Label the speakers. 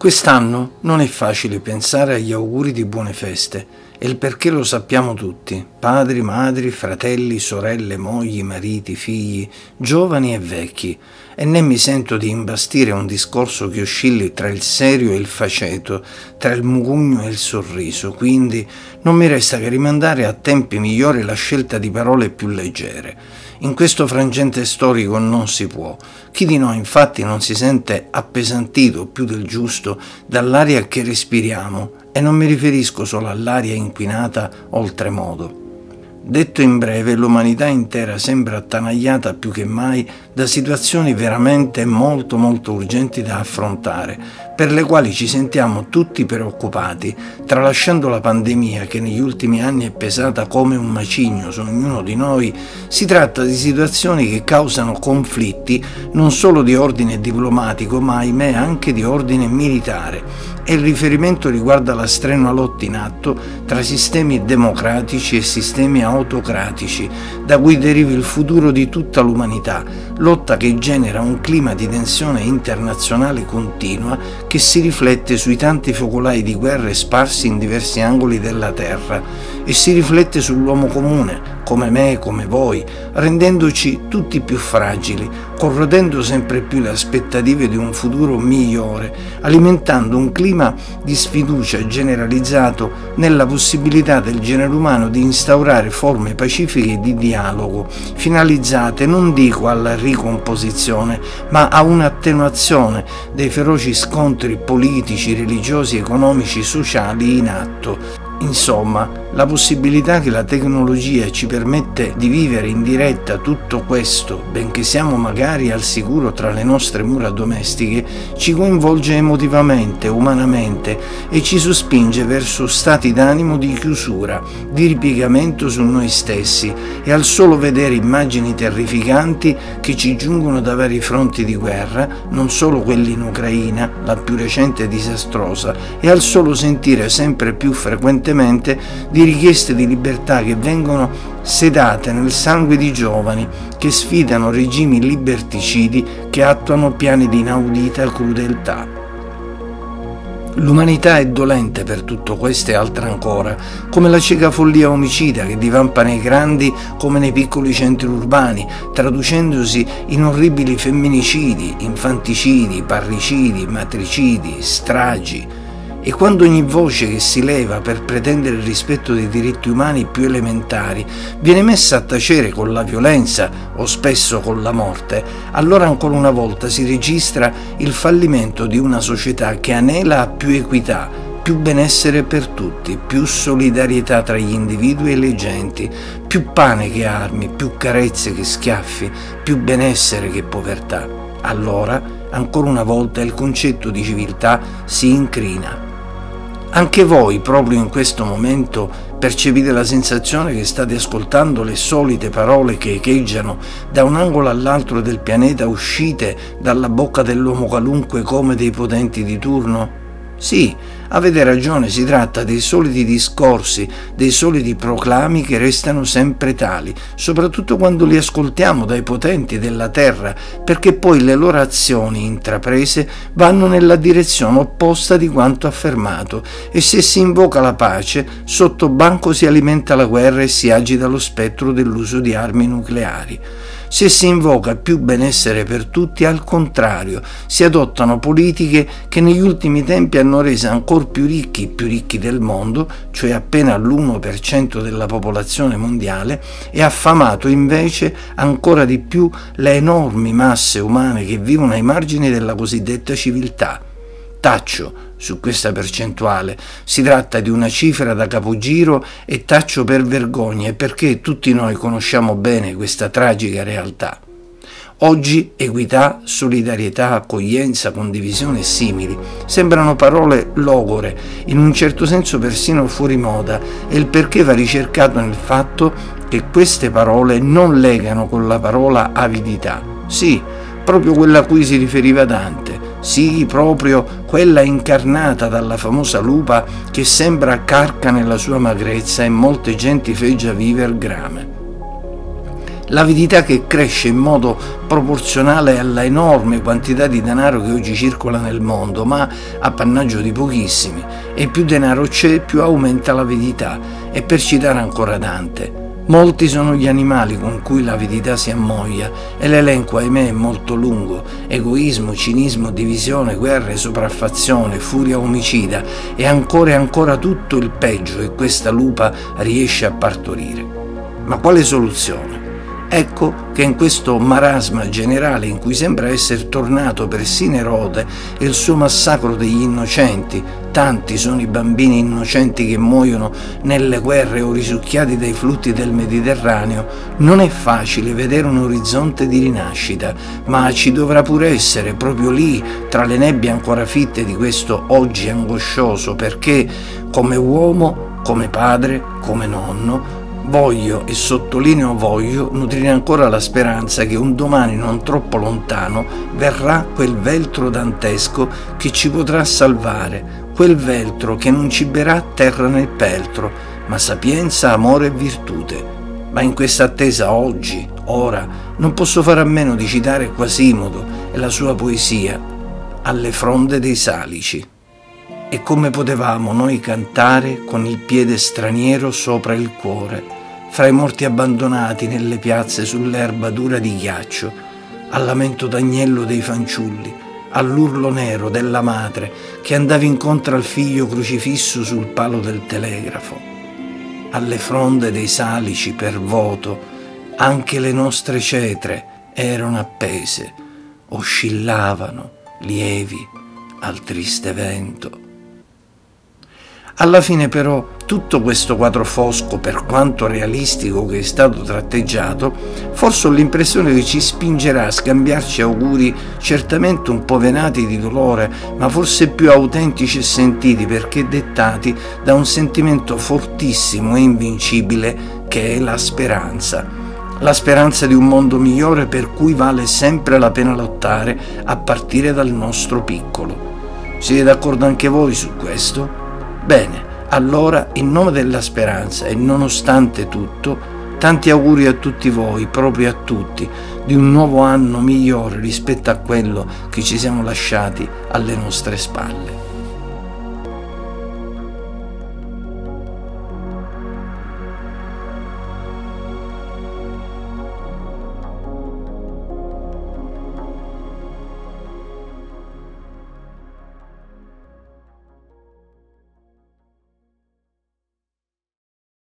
Speaker 1: Quest'anno non è facile pensare agli auguri di buone feste e il perché lo sappiamo tutti, padri, madri, fratelli, sorelle, mogli, mariti, figli, giovani e vecchi, e né mi sento di imbastire un discorso che oscilli tra il serio e il faceto, tra il mugugno e il sorriso, quindi non mi resta che rimandare a tempi migliori la scelta di parole più leggere. In questo frangente storico non si può. Chi di noi infatti non si sente appesantito più del giusto dall'aria che respiriamo e non mi riferisco solo all'aria inquinata oltremodo. Detto in breve, l'umanità intera sembra attanagliata più che mai da situazioni veramente molto molto urgenti da affrontare, per le quali ci sentiamo tutti preoccupati, tralasciando la pandemia che negli ultimi anni è pesata come un macigno su ognuno di noi, si tratta di situazioni che causano conflitti non solo di ordine diplomatico, ma ahimè anche di ordine militare. E il riferimento riguarda la strenua lotta in atto tra sistemi democratici e sistemi autocratici, da cui derivi il futuro di tutta l'umanità, lotta che genera un clima di tensione internazionale continua che si riflette sui tanti focolai di guerre sparsi in diversi angoli della Terra e si riflette sull'uomo comune, come me, come voi, rendendoci tutti più fragili, corrodendo sempre più le aspettative di un futuro migliore, alimentando un clima di sfiducia generalizzato nella possibilità del genere umano di instaurare forme pacifiche di dialogo, finalizzate non dico alla ricomposizione, ma a un'attenuazione dei feroci scontri politici, religiosi, economici, sociali in atto. Insomma, la possibilità che la tecnologia ci permette di vivere in diretta tutto questo, benché siamo magari al sicuro tra le nostre mura domestiche, ci coinvolge emotivamente, umanamente e ci sospinge verso stati d'animo di chiusura, di ripiegamento su noi stessi e al solo vedere immagini terrificanti che ci giungono da vari fronti di guerra, non solo quelli in Ucraina, la più recente e disastrosa, e al solo sentire sempre più frequentemente costantemente di richieste di libertà che vengono sedate nel sangue di giovani che sfidano regimi liberticidi che attuano piani di inaudita crudeltà. L'umanità è dolente per tutto questo e altro ancora, come la cieca follia omicida che divampa nei grandi come nei piccoli centri urbani, traducendosi in orribili femminicidi, infanticidi, parricidi, matricidi, stragi, e quando ogni voce che si leva per pretendere il rispetto dei diritti umani più elementari viene messa a tacere con la violenza o spesso con la morte, allora ancora una volta si registra il fallimento di una società che anela a più equità, più benessere per tutti, più solidarietà tra gli individui e le genti, più pane che armi, più carezze che schiaffi, più benessere che povertà. Allora, ancora una volta, il concetto di civiltà si incrina anche voi, proprio in questo momento, percepite la sensazione che state ascoltando le solite parole che echeggiano da un angolo all'altro del pianeta uscite dalla bocca dell'uomo qualunque come dei potenti di turno? Sì, avete ragione, si tratta dei soliti discorsi, dei soliti proclami che restano sempre tali, soprattutto quando li ascoltiamo dai potenti della terra, perché poi le loro azioni intraprese vanno nella direzione opposta di quanto affermato e se si invoca la pace, sotto banco si alimenta la guerra e si agita lo spettro dell'uso di armi nucleari. Se si invoca più benessere per tutti, al contrario, si adottano politiche che negli ultimi tempi hanno reso ancora più ricchi i più ricchi del mondo, cioè appena l'1% della popolazione mondiale, e affamato invece ancora di più le enormi masse umane che vivono ai margini della cosiddetta civiltà. Taccio su questa percentuale. Si tratta di una cifra da capogiro e taccio per vergogna perché tutti noi conosciamo bene questa tragica realtà. Oggi equità, solidarietà, accoglienza, condivisione e simili sembrano parole logore, in un certo senso persino fuori moda, e il perché va ricercato nel fatto che queste parole non legano con la parola avidità. Sì, proprio quella a cui si riferiva Dante, sì, proprio quella incarnata dalla famosa lupa che sembra carca nella sua magrezza e molte genti feggia viver grame. l'avidità che cresce in modo proporzionale alla enorme quantità di denaro che oggi circola nel mondo, ma appannaggio di pochissimi, e più denaro c'è, più aumenta l'avidità. E per citare ancora Dante, Molti sono gli animali con cui l'avidità si ammoia e l'elenco ahimè è molto lungo. Egoismo, cinismo, divisione, guerre, sopraffazione, furia omicida e ancora e ancora tutto il peggio che questa lupa riesce a partorire. Ma quale soluzione? Ecco che in questo marasma generale in cui sembra essere tornato persino Erode e il suo massacro degli innocenti, tanti sono i bambini innocenti che muoiono nelle guerre o risucchiati dai flutti del Mediterraneo, non è facile vedere un orizzonte di rinascita, ma ci dovrà pure essere proprio lì, tra le nebbie ancora fitte di questo oggi angoscioso, perché come uomo, come padre, come nonno, Voglio, e sottolineo voglio, nutrire ancora la speranza che un domani non troppo lontano verrà quel veltro dantesco che ci potrà salvare, quel veltro che non ciberà terra nel peltro, ma sapienza, amore e virtute. Ma in questa attesa oggi, ora, non posso fare a meno di citare Quasimodo e la sua poesia, alle fronde dei salici. E come potevamo noi cantare con il piede straniero sopra il cuore? fra i morti abbandonati nelle piazze sull'erba dura di ghiaccio, al lamento d'agnello dei fanciulli, all'urlo nero della madre che andava incontro al figlio crocifisso sul palo del telegrafo, alle fronde dei salici per voto, anche le nostre cetre erano appese, oscillavano lievi al triste vento. Alla fine però tutto questo quadro fosco, per quanto realistico che è stato tratteggiato, forse ho l'impressione che ci spingerà a scambiarci auguri certamente un po' venati di dolore, ma forse più autentici e sentiti perché dettati da un sentimento fortissimo e invincibile che è la speranza. La speranza di un mondo migliore per cui vale sempre la pena lottare a partire dal nostro piccolo. Siete d'accordo anche voi su questo? Bene, allora in nome della speranza e nonostante tutto, tanti auguri a tutti voi, proprio a tutti, di un nuovo anno migliore rispetto a quello che ci siamo lasciati alle nostre spalle.